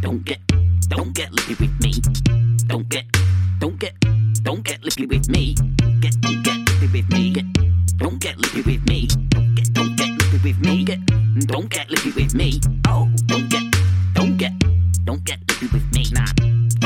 Don't get, don't get lippy with me. Don't get, don't get, don't get lippy with me. Get, don't get lippy with me. Get, don't get lippy with me. Get, don't get lippy with me. Get, don't get lippy with me. Oh, don't get, don't get, don't get lippy with me. Nah.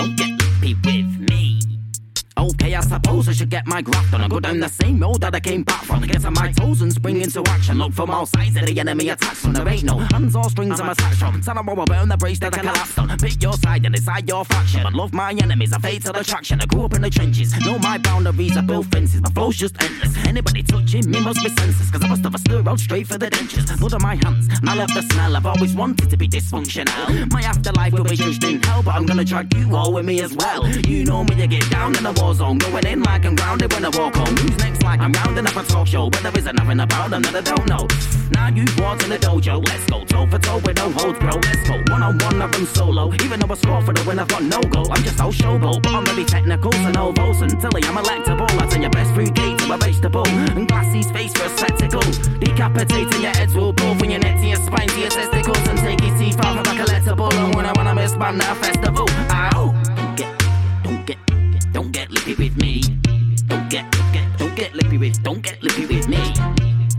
Go down the same road that I came back from. Get on my toes and spring into action. Look from all sides of the enemy attacks from. There ain't no hands or strings I'm attached from. Tell them all about the brace that I collapsed on. Pick your side and decide your faction. But love my enemies, a fatal attraction. I grew up in the trenches. Know my boundaries, I build fences. My flow's just endless. Anybody touching me must be senseless. Cause I must have a stir out straight for the dentures. Blood on my hands, and I love the smell. I've always wanted to be dysfunctional. My afterlife will be judged in hell, but I'm gonna drag you all with me as well. You know me to get down in the war zone. Going in like I'm grounded when I walk home. Who's next like I'm rounding up a talk show. But there isn't nothing about them that I don't know. Now you walked in the dojo. Let's go toe for toe with no holds, bro. Let's go one on one, I run solo. Even though I score for the win, I've got no goal. I'm just all showboat, but I'm really technical, so no votes until I'm electable. I turn your best fruit gate to a vegetable. And glassy's face for a spectacle. Decapitating your heads will pull from your neck to your spine to your testicles and take your teeth off like a collectible. And when I wanna miss at a festival, ow. Get, don't get, lippy with, don't get lippy with me.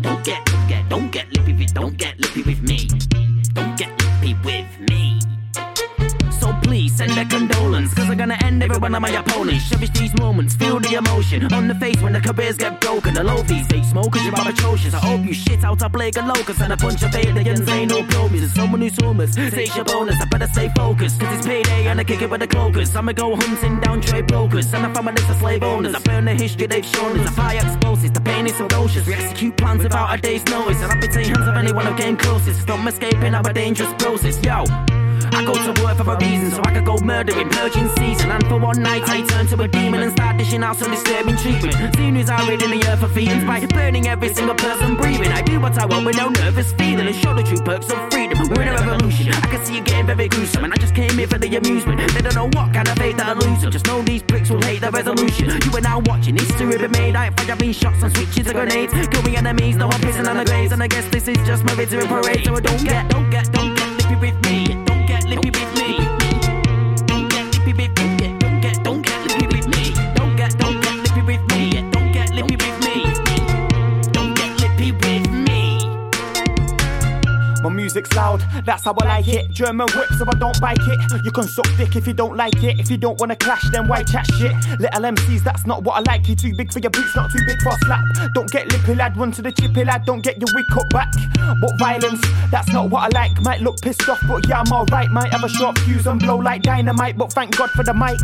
Don't get, don't get, don't get lippy with, don't get lippy with me. Don't get lippy with me. A condolence, cause I'm gonna end every one of my opponents. Cherish these moments, feel the emotion on the face when the careers get broken. I love these days, smokers, you're atrocious. I hope you shit out a plague of locusts and a bunch of aliens ain't no promise. And someone who's homeless, takes your bonus. I better stay focused, cause it's payday and I kick it with the cloakers. I'ma go hunting down trade brokers and I find my list of slave owners. I burn the history they've shown us. I fire explosives, the pain is ferocious. We execute plans without a day's notice. And I betray hands of anyone who came closest. Stop escaping, I'm a dangerous process, yo. I go to work for a reason, so I could go murdering, purging season. And for one night, I turn to a demon and start dishing out some disturbing treatment. Soon as I read in the earth for feelings by burning every single person breathing. I do what I want with no nervous feeling and show the true perks of freedom. We're in a revolution. I can see you getting very gruesome, and I just came here for the amusement. They don't know what kind of fate that I lose. Just know these pricks will hate the resolution. You are now watching history be made. I ain't firing shots and switches and grenades. Killing enemies, no one pissing on the graves. And I guess this is just my victory parade. So I don't get, don't get, don't get lippy with me. My music's loud, that's how I like it. German whip, so I don't bike it. You can suck dick if you don't like it. If you don't wanna clash, then why chat shit? Little MCs, that's not what I like. You too big for your boots, not too big for a slap. Don't get lippy lad, run to the chippy lad. Don't get your wig cut back. But violence, that's not what I like. Might look pissed off, but yeah, I'm alright. Might have a short fuse and blow like dynamite, but thank God for the mic.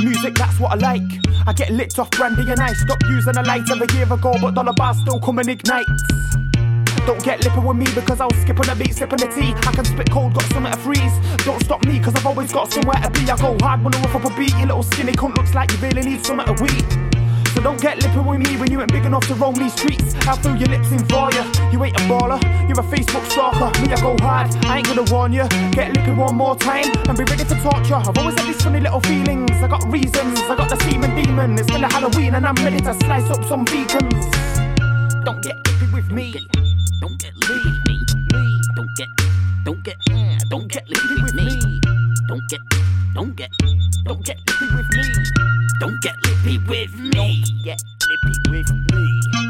Music, that's what I like. I get lit off brandy and I stopped using a light a year ago, but Dollar Barz still come and ignites. Don't get lippy with me because I'll skip on the beat, sip on the tea. I can spit cold, got something to freeze. Don't stop me because I've always got somewhere to be. I go hard when I rough up a beat. You little skinny cunt looks like you really need something to weed. So don't get lippy with me when you ain't big enough to roam these streets. I'll fill your lips in for you. You ain't a baller, you're a Facebook stalker. Me, I go hard, I ain't gonna warn ya. Get lippy one more time and be ready for torture. I've always had these funny little feelings. I got reasons, I got the semen demon. It's still a Halloween and I'm ready to slice up some vegans. Don't get lippy with me. Don't get lippy with me. Don't get, don't get, don't get lippy with me. Don't get, don't get, don't get lippy with me. Don't get lippy with me. Get lippy with me.